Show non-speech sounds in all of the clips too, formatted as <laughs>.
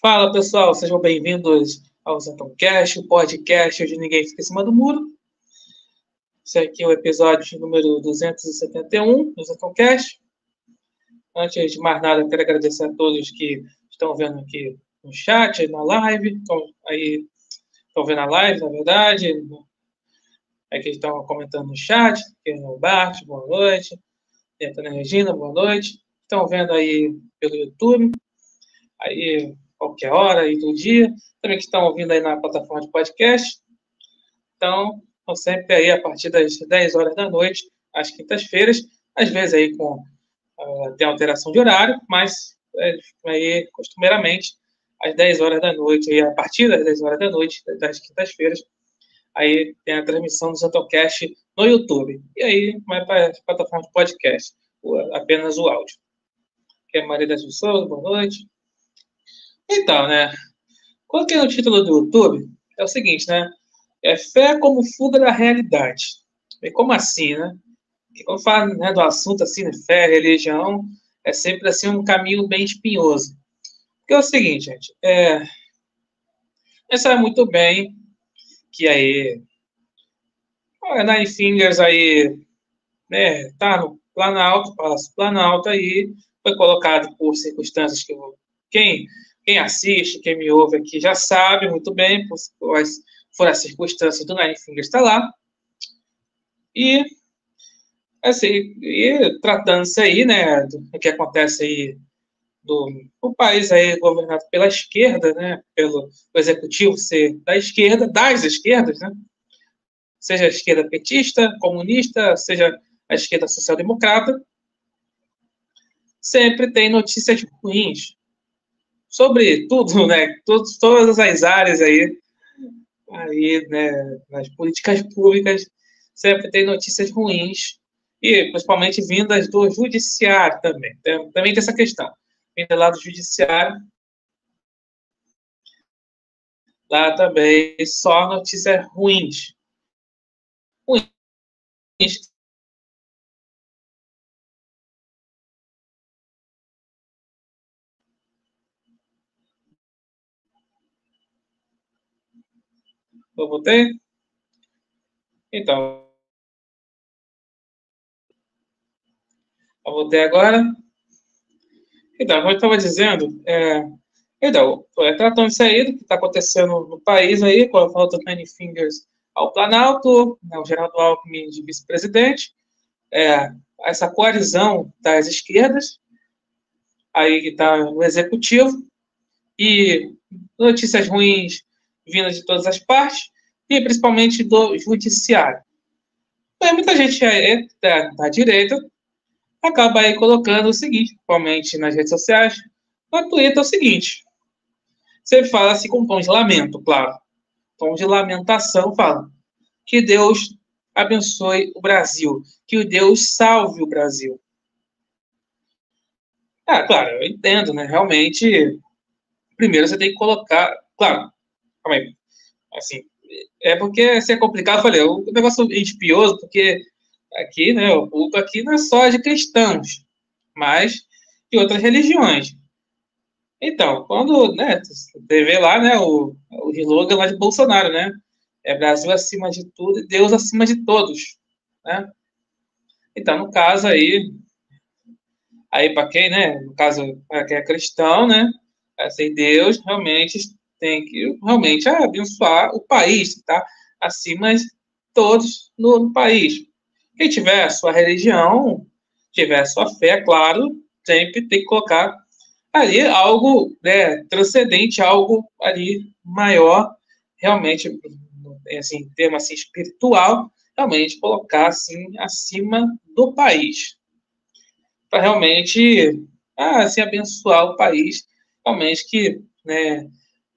Fala pessoal, sejam bem-vindos ao Zentoncast, o podcast onde ninguém fica em cima do muro. Esse aqui é o episódio número 271 do Zentoncast. Antes de mais nada, quero agradecer a todos que estão vendo aqui no chat, na live, estão aí, estão vendo a live, na verdade, aqui estão comentando no chat, aqui é o Bart, boa noite, a Tânia Regina, boa noite, estão vendo aí pelo YouTube, aí qualquer hora aí do dia, também que estão ouvindo aí na plataforma de podcast. Então, estão sempre aí a partir das 10 horas da noite, às quintas-feiras, às vezes aí com uh, tem alteração de horário, mas é, aí costumeiramente às 10 horas da noite, aí a partir das 10 horas da noite, das quintas-feiras, aí tem a transmissão do Zantocast no YouTube. E aí vai para a plataforma de podcast, apenas o áudio. Que é Maria das Pessoas, boa noite. Então, né? Coloquei no título do YouTube, é o seguinte, né? É fé como fuga da realidade. E como assim, né? Porque quando fala né, do assunto assim, né, fé, religião, é sempre assim um caminho bem espinhoso. Porque é o seguinte, gente, é, você sabe muito bem que aí a Nine Fingers aí, né, tá no Planalto, Palácio Planalto aí, foi colocado por circunstâncias que quem quem assiste, quem me ouve aqui já sabe muito bem quais foram as circunstâncias do Nine Fingers estar lá. E, assim, e tratando-se aí, né, do que acontece aí do o país aí governado pela esquerda, né, pelo executivo ser da esquerda, das esquerdas, né, seja a esquerda petista, comunista, seja a esquerda social-democrata, sempre tem notícias ruins sobre tudo, né? Todos, todas as áreas aí, aí, né, nas políticas públicas, sempre tem notícias ruins, e principalmente vindas do judiciário também. Também tem essa questão. Vinda lá do judiciário, lá também só notícias ruins. Ruins Eu botei? Então. Eu botei agora. Então, como eu estava dizendo, é, então, é, tratando isso aí do que está acontecendo no país aí, com a volta do Fingers ao Planalto, né, o Geraldo Alckmin de vice-presidente, é, essa coalizão das esquerdas, aí que está no executivo, e notícias ruins vindas de todas as partes, e principalmente do judiciário. Então, muita gente é da, da direita acaba aí colocando o seguinte, principalmente nas redes sociais, no Twitter é o seguinte, você fala assim com tom de lamento, claro, tom de lamentação, fala que Deus abençoe o Brasil, que Deus salve o Brasil. Ah, claro, eu entendo, né? Realmente, primeiro você tem que colocar, claro, calma aí, assim, é porque assim, é complicado, eu falei, o negócio é espioso, porque aqui, né, o culto aqui não é só de cristãos, mas de outras religiões. Então, quando, né, você vê lá, né, o, o slogan lá de Bolsonaro, né, é Brasil acima de tudo e Deus acima de todos, né? Então, no caso aí, aí para quem, né, no caso, para quem é cristão, né, assim, Deus realmente tem que realmente abençoar o país, tá? Acima de todos no, país. Quem tiver a sua religião, tiver a sua fé, claro, sempre tem que colocar ali algo né, transcendente, algo ali maior, realmente, assim, em termos assim, espiritual, realmente colocar assim acima do país. Para realmente ah, assim, abençoar o país, realmente que né,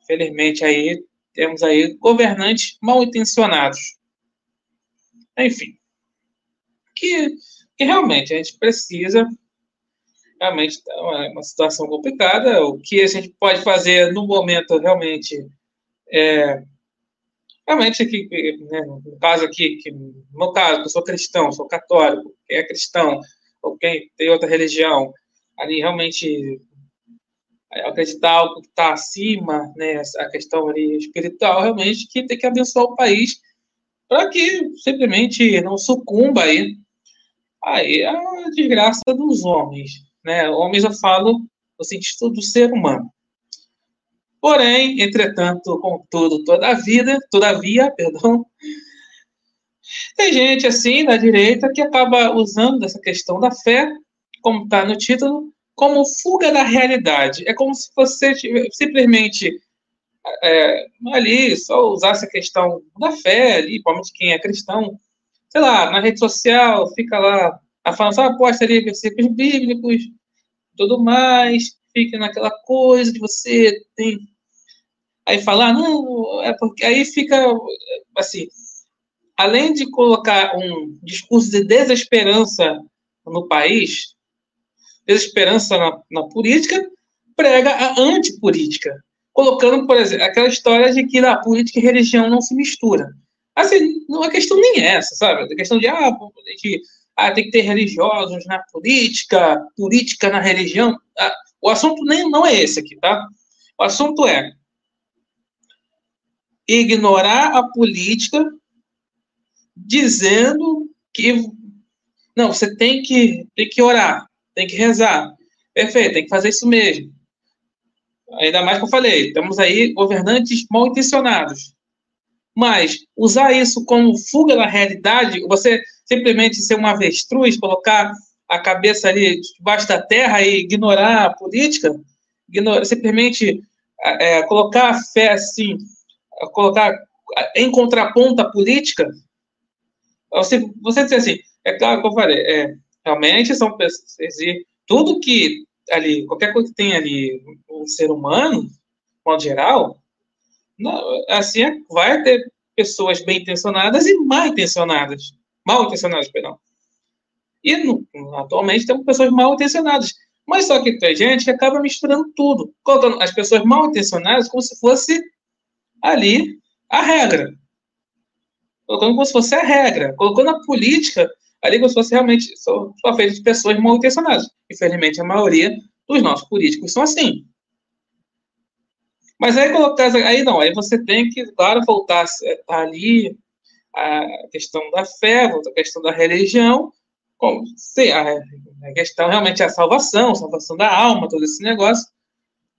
Felizmente aí temos aí governantes mal intencionados. Enfim, que, que realmente a gente precisa realmente é uma, uma situação complicada. O que a gente pode fazer no momento realmente é realmente aqui, né, no caso aqui, que, no caso, eu sou cristão, sou católico, quem é cristão, ou quem tem outra religião, ali realmente acreditar algo que está acima, né, a questão ali espiritual, realmente, que tem que abençoar o país para que simplesmente não sucumba aí, aí a desgraça dos homens, né? Homens eu falo no sentido do ser humano. Porém, entretanto, contudo, toda a vida, todavia, <laughs> perdão, tem gente assim da direita que acaba usando essa questão da fé, como está no título, como fuga da realidade. É como se você simplesmente é, ali só usasse a questão da fé, ali, principalmente quem é cristão, sei lá, na rede social, fica lá a falar, só posta ali versículos bíblicos, tudo mais, fica naquela coisa de você tem. Aí falar, não, é porque aí fica assim, além de colocar um discurso de desesperança no país, desesperança na, na política, prega a antipolítica, colocando, por exemplo, aquela história de que na política e religião não se mistura. Assim, não, a questão nem é essa, sabe? A questão de, ah, de, ah tem que ter religiosos na política, política na religião. Ah, o assunto nem não é esse aqui, tá? O assunto é ignorar a política dizendo que não, você tem que tem que orar, tem que rezar. Perfeito, tem que fazer isso mesmo. Ainda mais que eu falei, temos aí governantes mal intencionados. Mas usar isso como fuga da realidade, você simplesmente ser um avestruz, colocar a cabeça ali debaixo da terra e ignorar a política, ignorar, simplesmente é, colocar a fé assim, colocar em contraponto à política, você, você dizer assim, é claro que eu falei, é, realmente são pessoas, tudo que ali, qualquer coisa que tem ali um ser humano, de modo geral, não, assim, é, vai ter pessoas bem intencionadas e mal intencionadas. Mal intencionadas, perdão. E no, atualmente temos pessoas mal intencionadas. Mas só que tem gente que acaba misturando tudo, colocando as pessoas mal intencionadas como se fosse ali a regra. Colocando como se fosse a regra. Colocando a política ali como se fosse realmente só, só feito de pessoas mal intencionadas. Infelizmente, a maioria dos nossos políticos são assim. Mas aí colocar, aí não, aí você tem que, claro, voltar tá ali a questão da fé, a questão da religião, como, sim, a, questão realmente é a salvação, salvação da alma, todo esse negócio.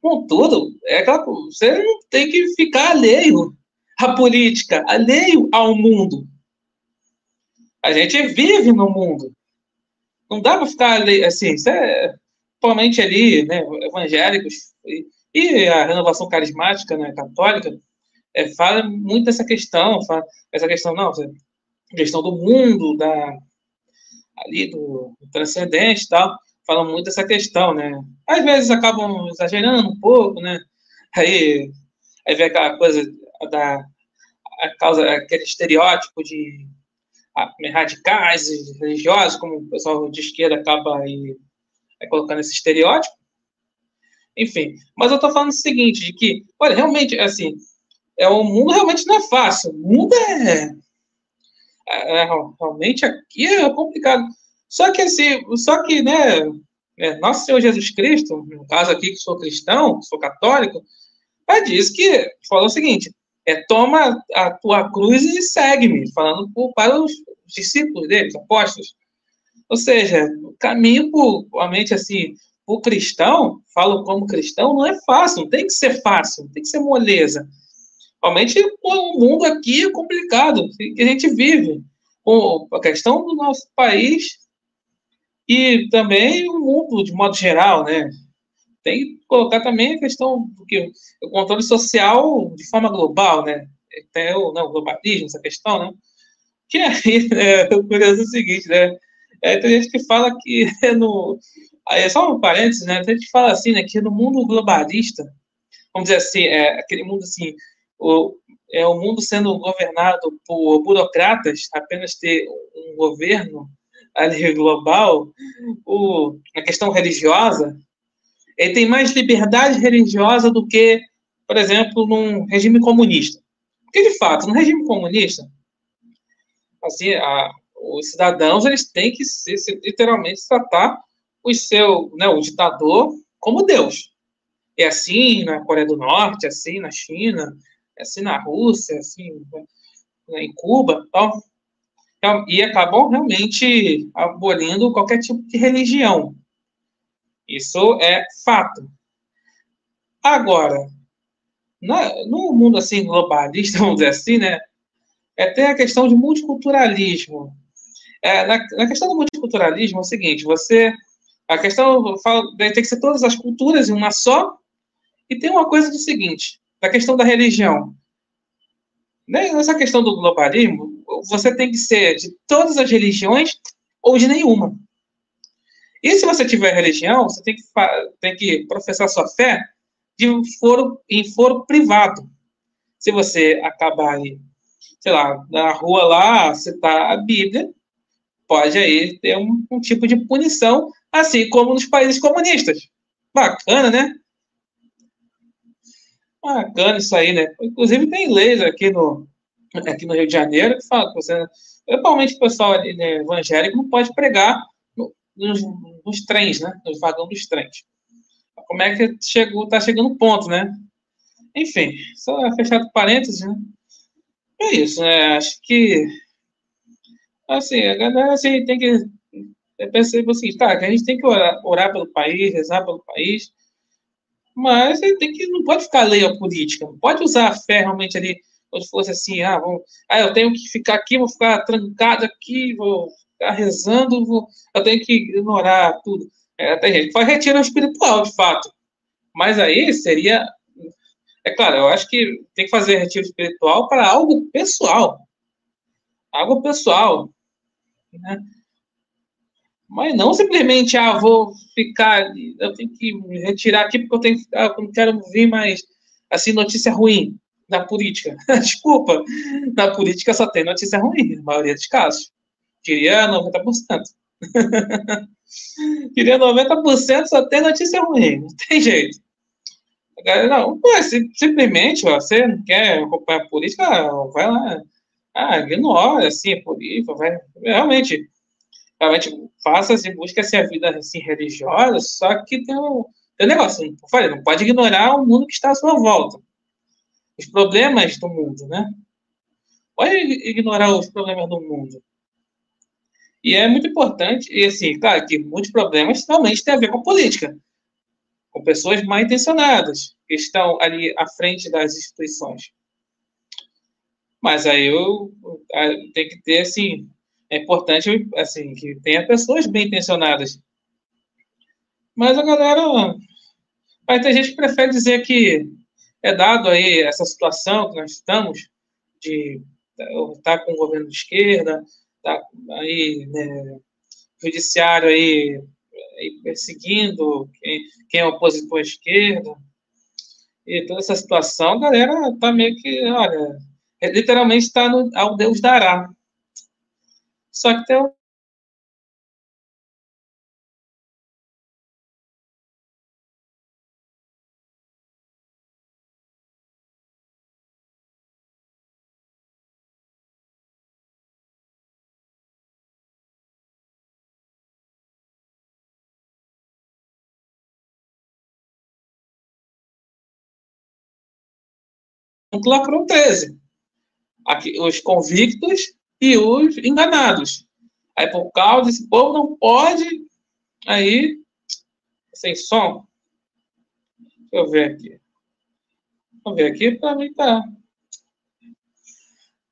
Contudo, é aquela, você não tem que ficar alheio à política, alheio ao mundo. A gente vive no mundo. Não dá para ficar ali, assim, é, principalmente ali, né, evangélicos e, e, a renovação carismática, né, católica, é, fala muito dessa questão, fala, essa questão, não, questão do mundo, da, ali do, do transcendente tal, falam muito dessa questão, né? Às vezes acabam exagerando um pouco, né? Aí, aí vem aquela coisa da a causa, aquele estereótipo de radicais religiosos, como o pessoal de esquerda acaba aí, aí colocando esse estereótipo. Enfim, mas eu estou falando o seguinte, de que, olha, realmente, assim, é, o mundo realmente não é fácil. O mundo é, é, é realmente aqui é complicado. Só que, assim, só que, né, é, nosso Senhor Jesus Cristo, no caso aqui que sou cristão, sou católico, diz que, falou o seguinte, é, toma a tua cruz e segue-me, falando para os discípulos deles, apóstolos. Ou seja, o caminho, por, realmente, assim, o cristão, falo como cristão, não é fácil, não tem que ser fácil, não tem que ser moleza. Realmente, o mundo aqui é complicado, que a gente vive. Com a questão do nosso país e também o mundo, de modo geral, né? Tem que colocar também a questão do o controle social de forma global, né? Tem o, não, o globalismo, essa questão, né? Que aí, né, o curioso é o seguinte, né? É, tem gente que fala que <laughs> no. É só um parênteses, né? Tem gente que fala assim, né? Que no mundo globalista, vamos dizer assim, é aquele mundo assim, o, é o mundo sendo governado por burocratas, apenas ter um governo ali global, o, a questão religiosa, ele tem mais liberdade religiosa do que, por exemplo, num regime comunista. Porque, de fato, no regime comunista, assim, a, os cidadãos eles têm que literalmente tratar o seu, né, o ditador como Deus. é assim na Coreia do Norte, é assim na China, é assim na Rússia, é assim né, em Cuba, tal. Então, e acabam realmente abolindo qualquer tipo de religião. Isso é fato. Agora, no mundo assim globalista, <laughs> vamos dizer assim, né, é até a questão de multiculturalismo. É, na, na, questão do multiculturalismo é o seguinte, você a questão fala, tem que ser todas as culturas em uma só, e tem uma coisa do seguinte, da questão da religião. Nessa questão do globalismo, você tem que ser de todas as religiões ou de nenhuma. E se você tiver religião, você tem que, tem que professar sua fé de foro, em foro privado. Se você acabar aí, sei lá, na rua lá, citar a Bíblia, pode aí ter um, um tipo de punição, assim como nos países comunistas. Bacana, né? Bacana isso aí, né? Inclusive tem leis aqui no, aqui no Rio de Janeiro que falam que você, principalmente o pessoal né, evangélico, não pode pregar nos, nos, trens, né? Nos vagões dos trens. Como é que chegou, tá chegando o ponto, né? Enfim, só fechado parênteses, né? É isso, né? Acho que assim, a galera assim, tem que pensar assim, tá, que a gente tem que orar, orar pelo país, rezar pelo país, mas tem que, não pode ficar lei a política, não pode usar a fé realmente ali, se fosse assim, ah, vamos, ah, eu tenho que ficar aqui, vou ficar trancado aqui, vou ficar rezando, vou, eu tenho que ignorar tudo. É, tem gente que faz retiro espiritual, de fato. Mas aí seria. É claro, eu acho que tem que fazer retiro espiritual para algo pessoal. Algo pessoal. Né? Mas não simplesmente, ah, vou ficar, eu tenho que me retirar aqui porque eu tenho ah, não quero vir mais assim notícia ruim na política. <laughs> Desculpa, na política só tem notícia ruim, na maioria dos casos. Diria 90%. Diria 90% só tem notícia ruim, não tem jeito. Não, simplesmente ó, você não quer acompanhar a política, vai lá, ah, ignora, assim, a política, vai, realmente, realmente faça assim, busca assim, a vida assim, religiosa, só que tem um, tem um negócio, falei, não pode ignorar o mundo que está à sua volta. Os problemas do mundo, né? Pode ignorar os problemas do mundo. E é muito importante, e assim, claro que muitos problemas realmente têm a ver com política, com pessoas mal intencionadas, que estão ali à frente das instituições. Mas aí eu, eu tem que ter, assim, é importante assim que tenha pessoas bem intencionadas. Mas a galera vai ter gente que prefere dizer que é dado aí essa situação que nós estamos de estar tá com o governo de esquerda, aí né, judiciário aí, aí perseguindo quem, quem é opositor à esquerda e toda essa situação, a galera tá meio que, olha, literalmente está ao Deus dará. Só que tem lacrou 13. Aqui, os convictos e os enganados. Aí, por causa desse povo, não pode. Aí, sem som. Deixa eu ver aqui. Vamos ver aqui, para mim tá.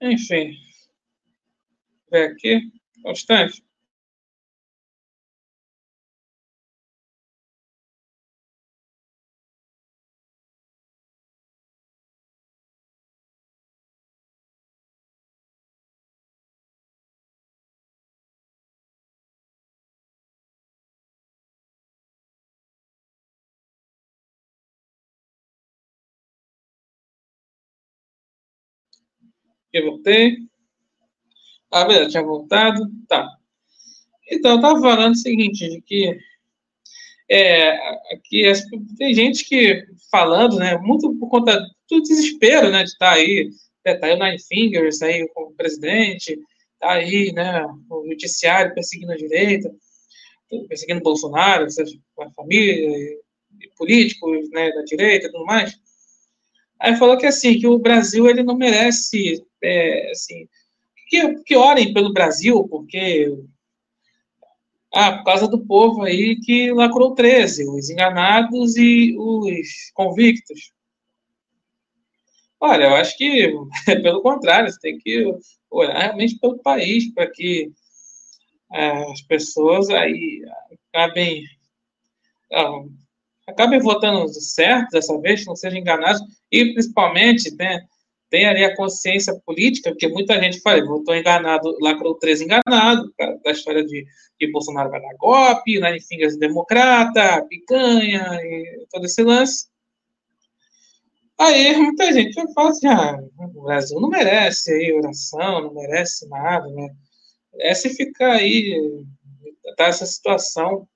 Enfim. Ver aqui. Constante. Eu voltei. Ah, beleza, tinha voltado. Tá. Então, eu falando o seguinte, de que é, que tem gente que falando, né, muito por conta do desespero, né, de estar tá aí, né, tá aí o Nine Fingers aí como presidente, tá aí, né, o judiciário perseguindo a direita, perseguindo o Bolsonaro, a família, políticos, né, da direita tudo mais. Aí falou que assim, que o Brasil ele não merece, é, assim, que, que orem pelo Brasil, porque ah, por causa do povo aí que lacrou 13, os enganados e os convictos. Olha, eu acho que é <laughs> pelo contrário, você tem que olhar realmente pelo país, para que é, as pessoas aí acabem, ah, acabem votando certo dessa vez, não sejam enganados, e principalmente né, tem ali a consciência política, porque muita gente fala, votou enganado, lacrou 13 enganado, da história de que Bolsonaro vai dar golpe, Nine Fingers democrata, picanha, e todo esse lance. Aí muita gente fala assim, ah, o Brasil não merece aí oração, não merece nada, né? Merece ficar aí, tá essa situação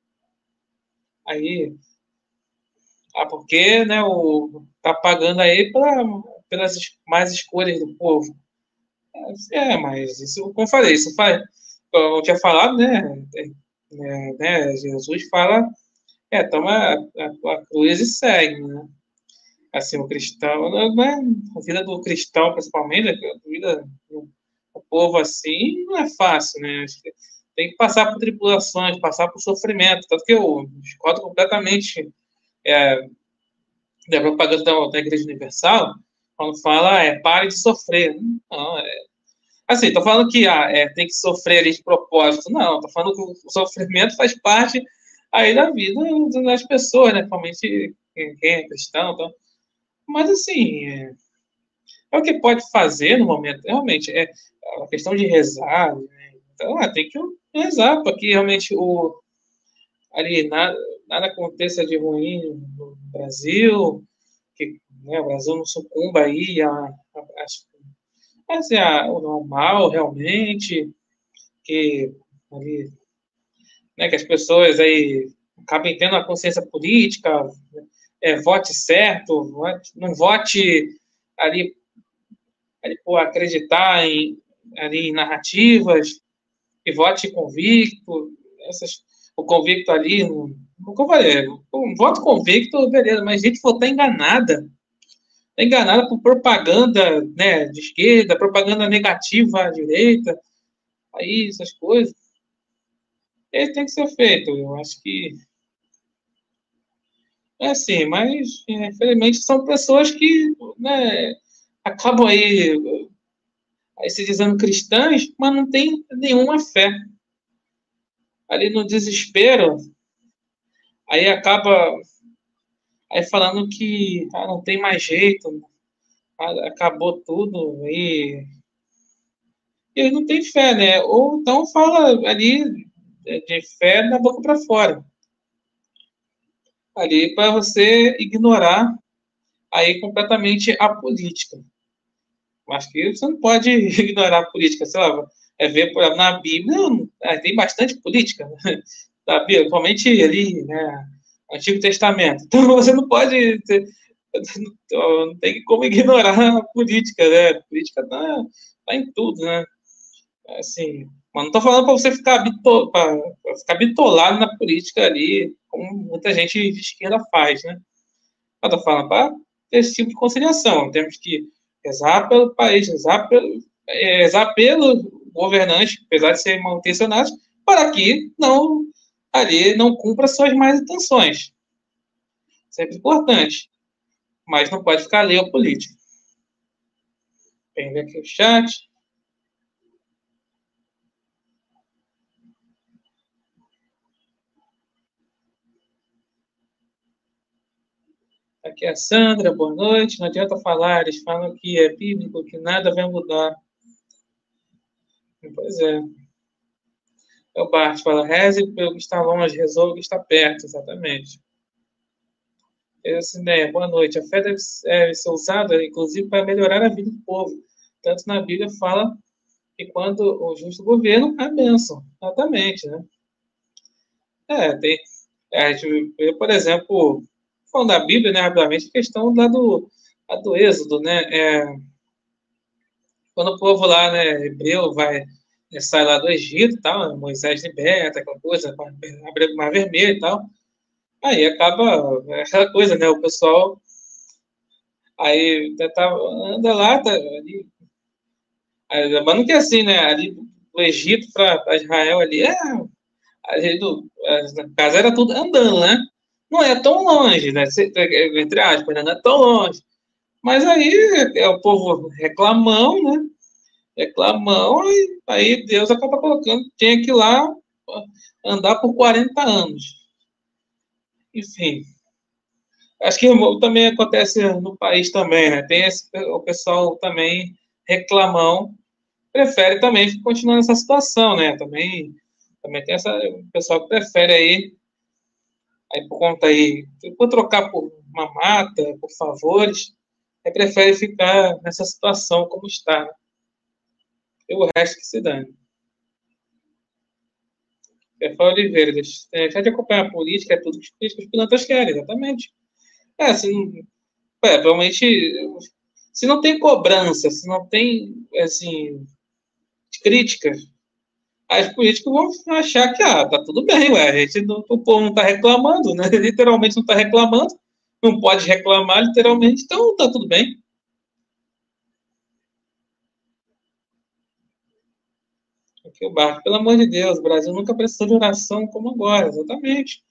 aí, ah, porque, né, o, tá pagando aí pra, pelas mais escolhas do povo. É, mas isso, como eu falei, isso faz, eu tinha falado, né, é, né Jesus fala, é, toma a, a, cruz e segue, né? Assim, o cristão, não é, a vida do cristão, principalmente, a vida do povo assim, não é fácil, né? Tem que passar por tribulações, passar por sofrimento, tanto que eu discordo completamente é, da propaganda da, da Igreja Universal, quando fala, é, pare de sofrer. Não, é, assim, tô falando que ah, é, tem que sofrer de propósito. Não, tô falando que o sofrimento faz parte aí da vida das pessoas, né? Principalmente quem é cristão. Então. Mas, assim, é, é, o que pode fazer no momento. Realmente, é a questão de rezar. Né? Então, ah, tem que rezar para que realmente o, ali nada, nada aconteça de ruim no Brasil, que né, o Brasil não sucumba aí a, a, a, assim, a, o normal realmente, que ali, né, que as pessoas aí acabem tendo a consciência política, é, vote certo, vote, não vote ali, ali por acreditar em, ali, em narrativas, e vote convicto, essas, o convicto ali, como eu falei, um voto convicto, beleza, mas gente votar enganada, tá enganada por propaganda né, de esquerda, propaganda negativa à direita, aí essas coisas. Isso tem que ser feito. Eu acho que é assim, mas é, infelizmente são pessoas que né, acabam aí, aí se dizendo cristãs, mas não tem nenhuma fé. Ali no desespero, aí acaba aí falando que ah, não tem mais jeito, acabou tudo, e ele não tem fé, né? Ou então fala ali de fé da boca para fora. Ali para você ignorar aí completamente a política. Acho que você não pode <laughs> ignorar a política, sei lá, é ver na Bíblia, é, tem bastante política? Da Bíblia, principalmente ali, né, Antigo Testamento. Então <laughs> você não pode. Ter, não tem como ignorar a política, né? A política está tá em tudo, né? Assim, mas não estou falando para você ficar, bitol, ficar bitolado na política ali, como muita gente de esquerda faz, né? Eu estou falando para esse tipo de conciliação. Temos que rezar pelo país, rezar pelo, é, rezar pelo governante, apesar de serem mal intencionados, para que não ali não cumpra suas más intenções. Sempre importante. Mas não pode ficar ali o político. Vem ver aqui o chat. Aqui é a Sandra, boa noite. Não adianta falar, eles falam que é bíblico, que nada vai mudar. Pois é. É o Bart fala, reze pelo que está longe, resolva o que está perto, exatamente. Essa ideia, boa noite. A fé deve ser usada, inclusive, para melhorar a vida do povo. Tanto na Bíblia fala que quando o justo governo, é bênção. Exatamente, né? É, tem... É, por exemplo, falando da Bíblia, né, rapidamente, a questão lá do, do Êxodo, né? É, quando o povo lá, né, hebreu, vai sai lá do Egito tal, Moisés liberta, aquela coisa, abre o mar vermelho e tal. Aí acaba é aquela coisa, né? O pessoal aí tá, anda lá, tá ali. Lembrando que assim, né? Ali do Egito para Israel ali é. Ali do, a casa era tudo andando, né? Não é tão longe, né? Entre aspas, né? não é tão longe. Mas aí é o povo reclamão, né? Reclamão, e aí Deus acaba colocando, tinha que ir lá andar por 40 anos. Enfim. Acho que também acontece no país também, né? Tem esse, o pessoal também reclamão, prefere também continuar nessa situação, né? Também, também tem essa, o pessoal que prefere aí, aí por conta aí, por trocar por uma mata, por favores, aí prefere ficar nessa situação como está. Né? E o resto que se dane. Rafael Oliveira, deixa de acompanhar a política, é tudo que os pilantas querem, exatamente. É, assim, é, realmente, se não tem cobrança, se não tem, assim, críticas, as políticos vão achar que, ah, tá tudo bem, ué, a gente não, o povo não tá reclamando, né? <laughs> Literalmente não tá reclamando, não pode reclamar, literalmente, então tá tudo bem. Aqui o Barco, pelo amor de Deus, o Brasil nunca precisou de oração como agora, exatamente.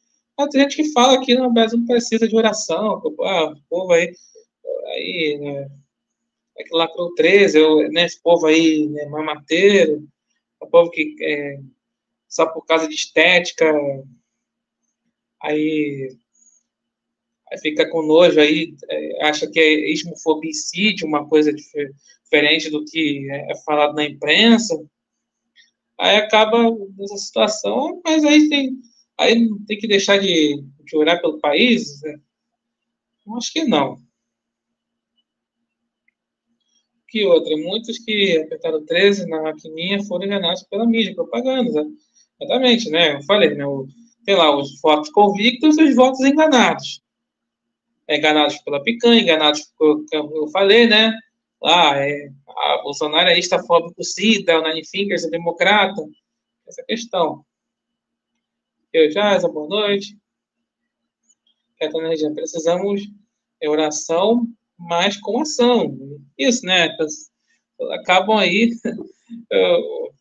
Tem gente que fala que no Brasil não precisa de oração, ah, o povo aí, aí né, é que lá pro 13, eu, né, esse povo aí, né, mamateiro, o povo que é, só por causa de estética, aí, aí fica com nojo aí, é, acha que é ismofobicídio, uma coisa diferente do que é falado na imprensa, aí acaba nessa situação, mas aí tem, aí tem que deixar de, de orar pelo país? Né? Acho que não. Que outra? Muitos que apertaram 13 na maquininha foram enganados pela mídia, propaganda. Exatamente, né? Eu falei, né? O, tem lá os votos convictos e os votos enganados. Enganados pela picanha, enganados, por, eu falei, né? Lá, é, a Bolsonaro é estafóbico SIDA, o Nine Fingers é democrata. Essa questão. Eu já, boa noite. Catana, precisamos de oração, mas com ação. Isso, né? Acabam aí. <laughs>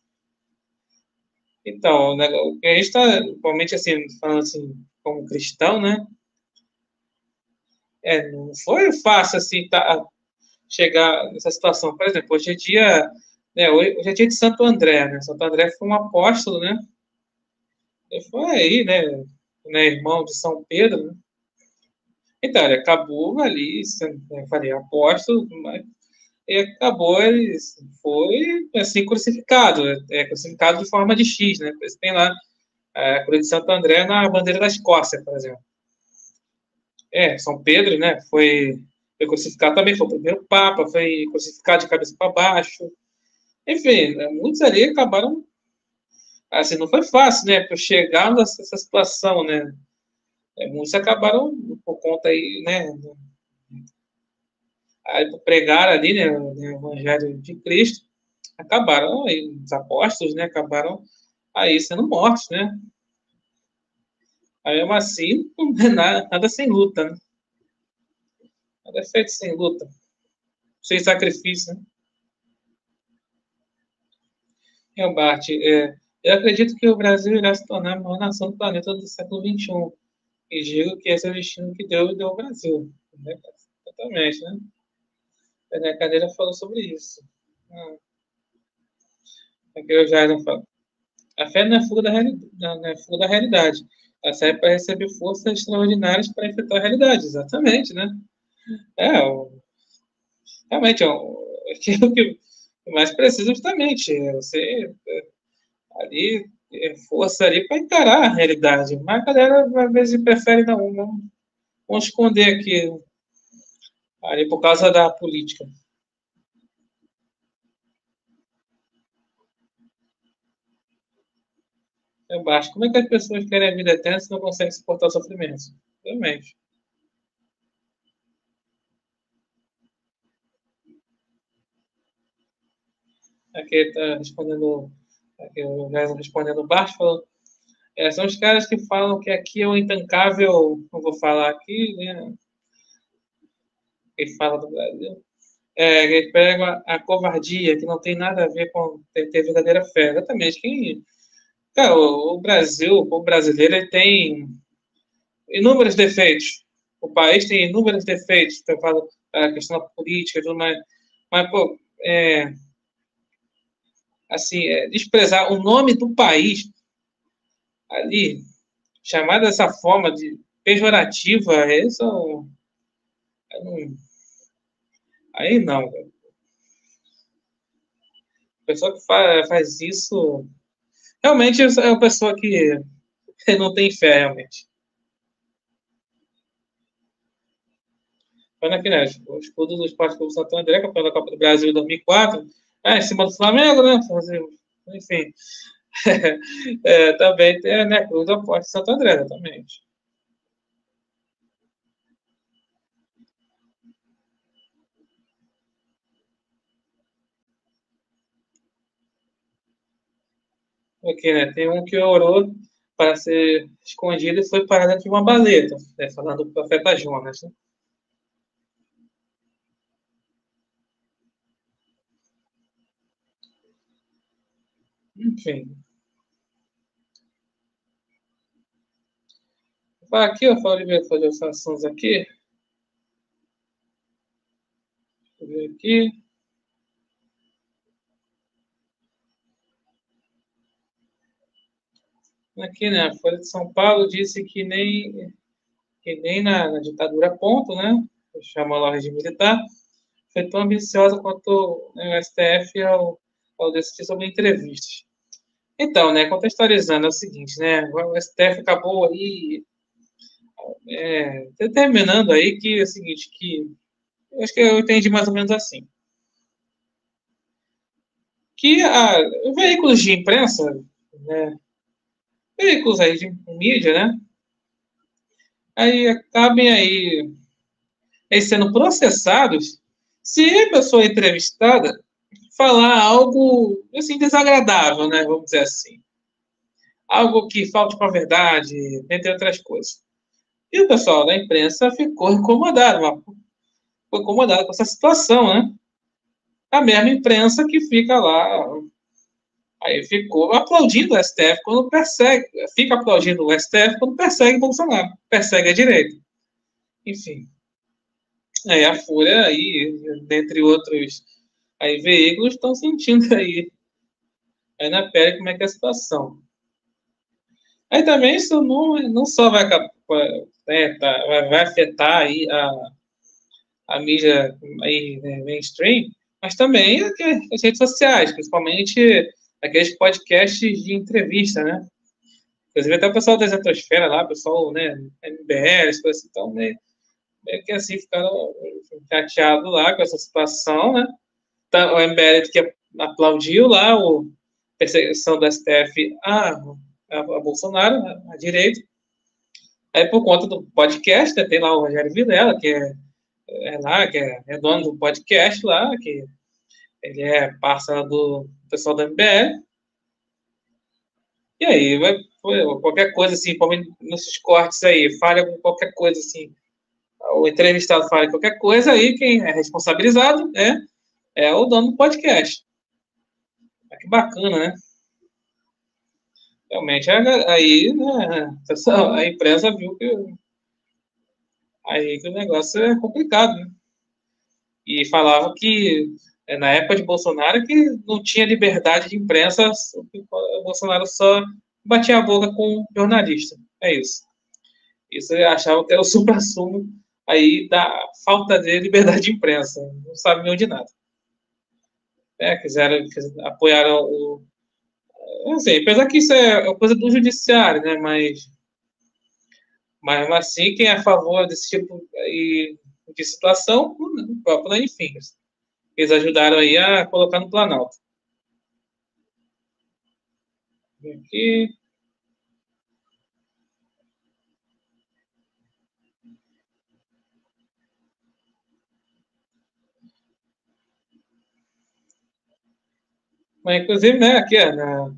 Então, né, o que a gente está, atualmente, assim, falando assim, como cristão, né? É, não foi fácil, assim, tá, chegar nessa situação. Por exemplo, hoje é dia, né, hoje é dia de Santo André, né? Santo André foi um apóstolo, né? Ele foi aí, né, né irmão de São Pedro, né? Então, ele acabou ali, né, falei, apóstolo, mas e acabou, ele foi, assim, crucificado, é, crucificado de forma de X, né? Por isso tem lá a cruz de Santo André na bandeira da Escócia, por exemplo. É, São Pedro, né, foi foi crucificado também, foi o primeiro Papa, foi crucificado de cabeça para baixo. Enfim, né, muitos ali acabaram. Assim, não foi fácil, né? Para chegar nessa situação, né? É, muitos acabaram por conta aí, né? Aí, pregar ali, né? O Evangelho de Cristo, acabaram, aí, os apóstolos, né? Acabaram aí sendo mortos, né? Aí, mesmo assim, <laughs> nada, nada sem luta, né? É feito sem luta, sem sacrifício, né? É, Bart, é, eu acredito que o Brasil irá se tornar a maior nação do planeta do século XXI. E digo que esse é o destino que Deus deu ao Brasil. Né? Exatamente, né? A cadeira falou sobre isso. Ah. Aqui não falo. A fé não é fuga da, realidade, não é fuga da realidade. Ela serve para receber forças extraordinárias para enfrentar a realidade. Exatamente, né? É, realmente, é <laughs> aquilo que mais precisa justamente, é você é, ali, força ali para encarar a realidade. Mas a galera, às vezes, prefere não, não vamos esconder aqui, ali por causa da política. É baixo. Como é que as pessoas querem a vida eterna se não conseguem suportar o sofrimento? Realmente. Aqui está respondendo, aqui o Gás respondendo o Bart, falando, É, são os caras que falam que aqui é o intancável, não vou falar aqui, né? Quem fala do Brasil. É, eles pegam a, a, covardia, que não tem nada a ver com ter, ter verdadeira fé. Exatamente. Quem, cara, o, o Brasil, o brasileiro, ele tem inúmeros defeitos. O país tem inúmeros defeitos. Eu falo a questão da política, tudo mais. Mas, pô, é, assim, é, desprezar o nome do país ali, chamar dessa forma de pejorativa, isso não, aí não. A pessoa que faz, faz isso realmente é uma pessoa que <laughs> não tem fé, realmente. Olha aqui, né? O escudo do Esporte Clube Santo André, campeão da Copa do Brasil em 2004, é, em cima do Flamengo, né? Enfim. <laughs> é, também tem né, Cruz do Porte Santo André, exatamente. Aqui, né? Tem um que orou para ser escondido e foi parado de uma baleta, né, falando do profeta Jonas. Né? Enfim. Vai aqui, eu falo de fazer as ações aqui. Deixa eu ver aqui. Aqui, né? A Folha de São Paulo disse que nem, que nem na, na ditadura ponto, né? Chama lá o regime militar, foi tão ambiciosa quanto né, o STF ao, ao decidir sobre entrevistas. Então, né, contextualizando, é o seguinte, né, o STF acabou aí é, determinando aí que é o seguinte, que acho que eu entendi mais ou menos assim, que a, veículos de imprensa, né, veículos aí de mídia, né, aí acabem aí, aí sendo processados se a pessoa entrevistada falar algo assim desagradável, né? Vamos dizer assim. Algo que falte com a verdade, entre outras coisas. E o pessoal da imprensa ficou incomodado, ficou incomodado com essa situação, né? A mesma imprensa que fica lá, aí ficou aplaudindo o STF quando persegue, fica aplaudindo o STF quando persegue Bolsonaro, persegue a direita. Enfim. Aí a Fúria, aí, dentre outros Aí veículos estão sentindo aí, aí na pele como é que é a situação. Aí também isso não, não só vai, é, tá, vai afetar aí a, a mídia aí, né, mainstream, mas também as redes sociais, principalmente aqueles podcasts de entrevista, né? Inclusive até o pessoal da Zetosfera lá, o pessoal, né, MBL, as coisas assim, então meio, meio que assim ficaram chateados lá com essa situação, né? Tá, o MBL que aplaudiu lá a perseguição do STF a, a, a Bolsonaro, a, a direita. Aí, por conta do podcast, né, tem lá o Rogério Vilela, que é, é lá, que é, é, dono do podcast lá, que ele é parceiro do pessoal do MBL. E aí, vai, qualquer coisa assim, nesses cortes aí, falha com qualquer coisa assim, o entrevistado fala qualquer coisa, aí quem é responsabilizado é é o dono do podcast. Que bacana, né? Realmente, aí né, <laughs> a imprensa viu que aí que o negócio é complicado, né? E falava que é, na época de Bolsonaro que não tinha liberdade de imprensa, o Bolsonaro só batia a boca com jornalista. É isso. Isso eu achava que era o <laughs> supra-sumo aí da falta de liberdade de imprensa. Não sabe nem de nada né, quiseram, quiseram apoiaram o. Assim, apesar que isso é, coisa do judiciário, né? Mas, mas assim, quem é a favor desse tipo de situação, o próprio enfim, eles ajudaram aí a colocar no Planalto. Aqui. Mas, inclusive, né, aqui, na,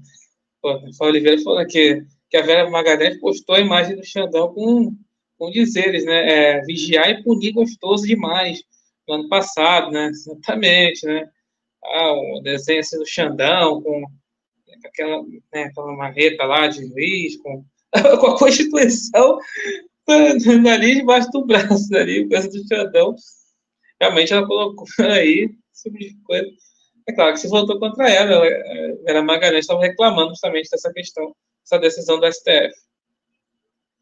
pô, o Oliveira falou que que a Vera Magalhães postou a imagem do Xandão com, com dizeres, né? É, vigiar e punir gostoso demais no ano passado, né? <laughs> Exatamente, né? Ah, o desenho assim, do Xandão com aquela, né, aquela marreta lá de juiz, com, <laughs> com a Constituição <laughs> ali debaixo do braço, ali, coisa do Xandão. Realmente ela colocou aí tipo coisa. É claro que se voltou contra ela, ela era Magalhães estava reclamando justamente dessa questão, essa decisão do STF.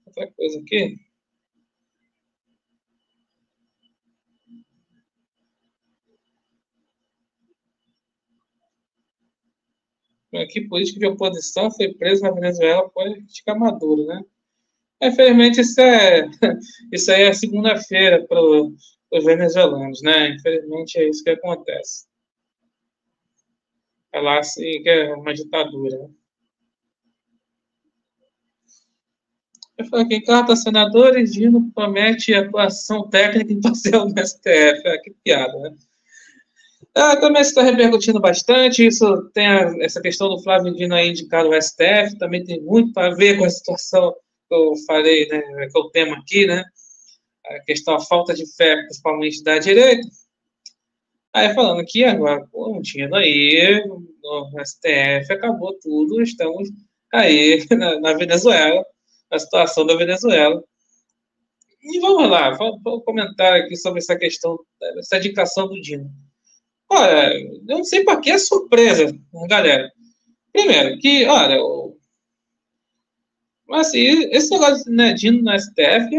Outra coisa aqui. Aqui, político de oposição foi preso na Venezuela por criticar Maduro, né? Infelizmente, isso, é, <laughs> isso aí é segunda-feira para os venezuelanos, né? Infelizmente, é isso que acontece. Assim, que é uma ditadura. Eu falei aqui, carta senadores, Dino promete atuação técnica imparcial no STF. Ah, que piada, né? Ah, também está repercutindo bastante. Isso tem a, essa questão do Flávio Dino aí indicado ao STF, também tem muito a ver com a situação que eu falei, né? Que é o tema aqui, né? A questão, a falta de fé, principalmente da direita. Aí falando que agora, pô, um Dino aí, no STF, acabou tudo, estamos aí <laughs> na, na Venezuela, na situação da Venezuela. E vamos lá, vou, comentar aqui sobre essa questão, essa indicação do Dino. Olha, eu não sei para que é surpresa, galera. Primeiro, que, olha, o... assim, esse negócio né, de no STF,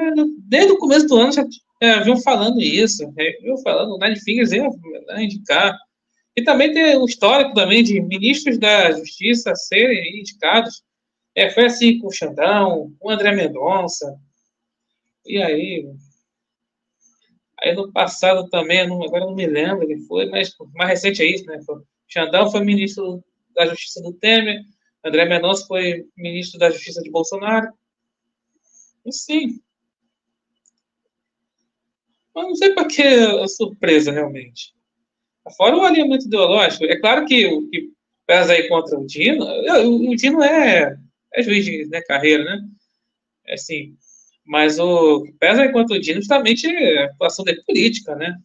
desde o começo do ano já é, falando isso, é, vinham falando, o Nine Fingers ia indicar. E também tem o histórico também de ministros da Justiça serem indicados. É, foi assim com o Xandão, com o André Mendonça. E aí, Aí no passado também, não, agora não me lembro quem foi, mas mais recente é isso, né? Foi, Xandão foi ministro da Justiça do Temer, André Mendonça foi ministro da Justiça de Bolsonaro. E sim. Mas não sei para que a surpresa, realmente. Fora o alinhamento ideológico, é claro que o que pesa aí contra o Dino, o, o Dino é, é juiz de né, carreira, né? É assim, mas o que pesa enquanto o Dino justamente é a atuação dele política, né?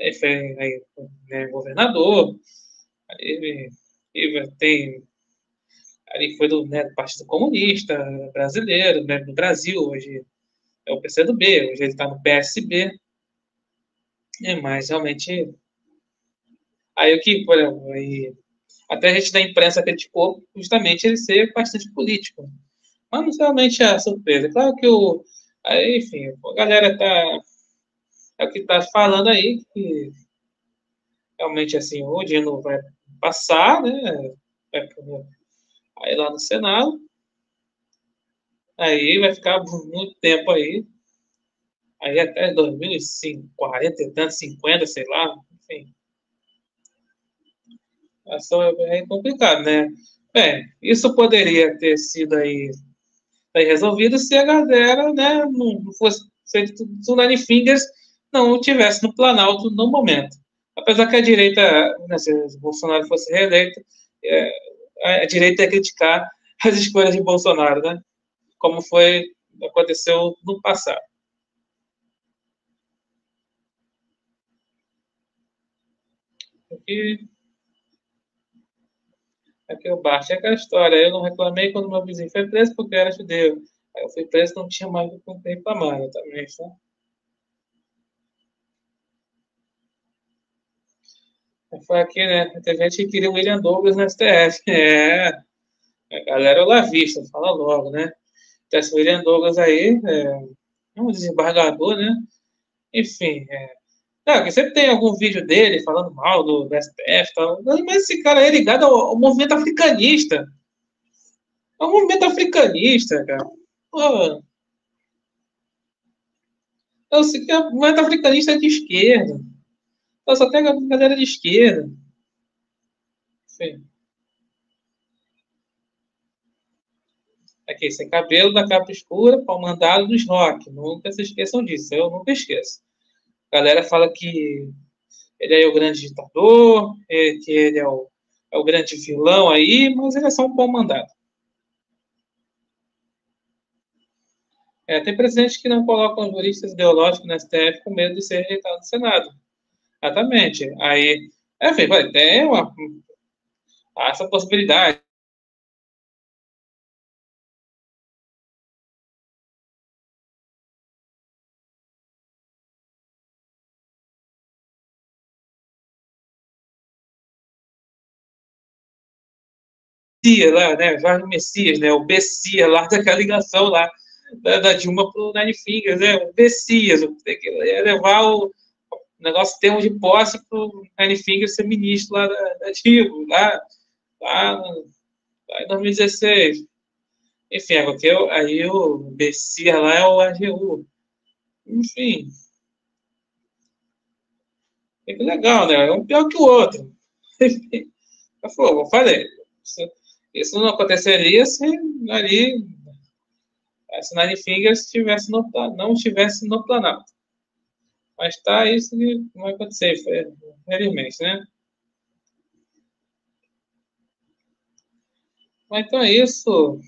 Ele foi aí, né, governador, ele, ele tem ali foi do, né, do, Partido Comunista Brasileiro, né, no Brasil, hoje é o PCdoB, hoje ele está no PSB. É, mas realmente. Aí o que, por exemplo, aí, até a gente da imprensa criticou justamente ele ser bastante político. Mas não realmente é surpresa. Claro que o. Aí, enfim, a galera tá. É o que tá falando aí, que realmente assim, o Dino vai passar, né? Vai, aí lá no Senado. Aí vai ficar muito tempo aí. Aí até 2005, 40 e tanto, 50, sei lá, enfim. É complicado, né? Bem, isso poderia ter sido aí bem resolvido se a galera né, não fosse feito Tsunami Fingers não tivesse no Planalto no momento. Apesar que a direita, né, se Bolsonaro fosse reeleito, é, a direita ia criticar <laughs> as escolhas de Bolsonaro, né? Como foi, aconteceu no passado. Aqui, Aqui o Bart é aquela história. Eu não reclamei quando meu vizinho foi preso porque era judeu. Aí eu fui preso não tinha mais o que reclamar. Eu também, tá? Foi aqui, né? Tem gente que queria o William Douglas no STF. <laughs> É. A galera é lá vista, fala logo, né? Então, esse William Douglas aí é um desembargador, né? Enfim, é, não, sempre tem algum vídeo dele falando mal do, do STF tal. Mas esse cara é ligado ao, ao, movimento africanista. É um movimento africanista, cara. Pô. Eu sei que o movimento africanista é de esquerda. Então, só tem a galera de esquerda. Enfim. Aqui, sem cabelo, da capa escura, pau mandado dos rock. Nunca se esqueçam disso. Eu nunca esqueço. A galera fala que ele é o grande ditador, é, que ele é o, é o grande vilão aí, mas ele é só um bom mandado. É, tem presidentes que não colocam juristas ideológicos no STF com medo de ser rejeitado no Senado. Exatamente. Aí, enfim, vai, tem uma, essa possibilidade. Messias lá, né? Jorge Messias, né? O Messias lá <laughs> daquela ligação lá da, da Dilma para o Nine Fingers, né? O Messias, que levar o negócio termo de posse para o Nine Fingers ser ministro lá da, da Dilma, lá, lá, lá em 2016. Enfim, é porque eu, aí o Messias lá é o AGU. Enfim. É que legal, né? É um pior que o outro. <laughs> eu falei, isso não aconteceria se ali se Nine Fingers tivesse no, não estivesse no Planalto. Mas tá, isso não vai acontecer, felizmente, né? Então é isso.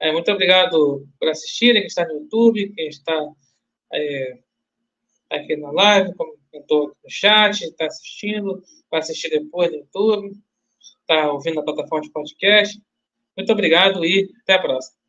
É, muito obrigado por assistirem, quem está no YouTube, quem está é, aqui na live, comentou no chat, está assistindo, vai assistir depois no YouTube está ouvindo a plataforma de podcast. Muito obrigado e até a próxima.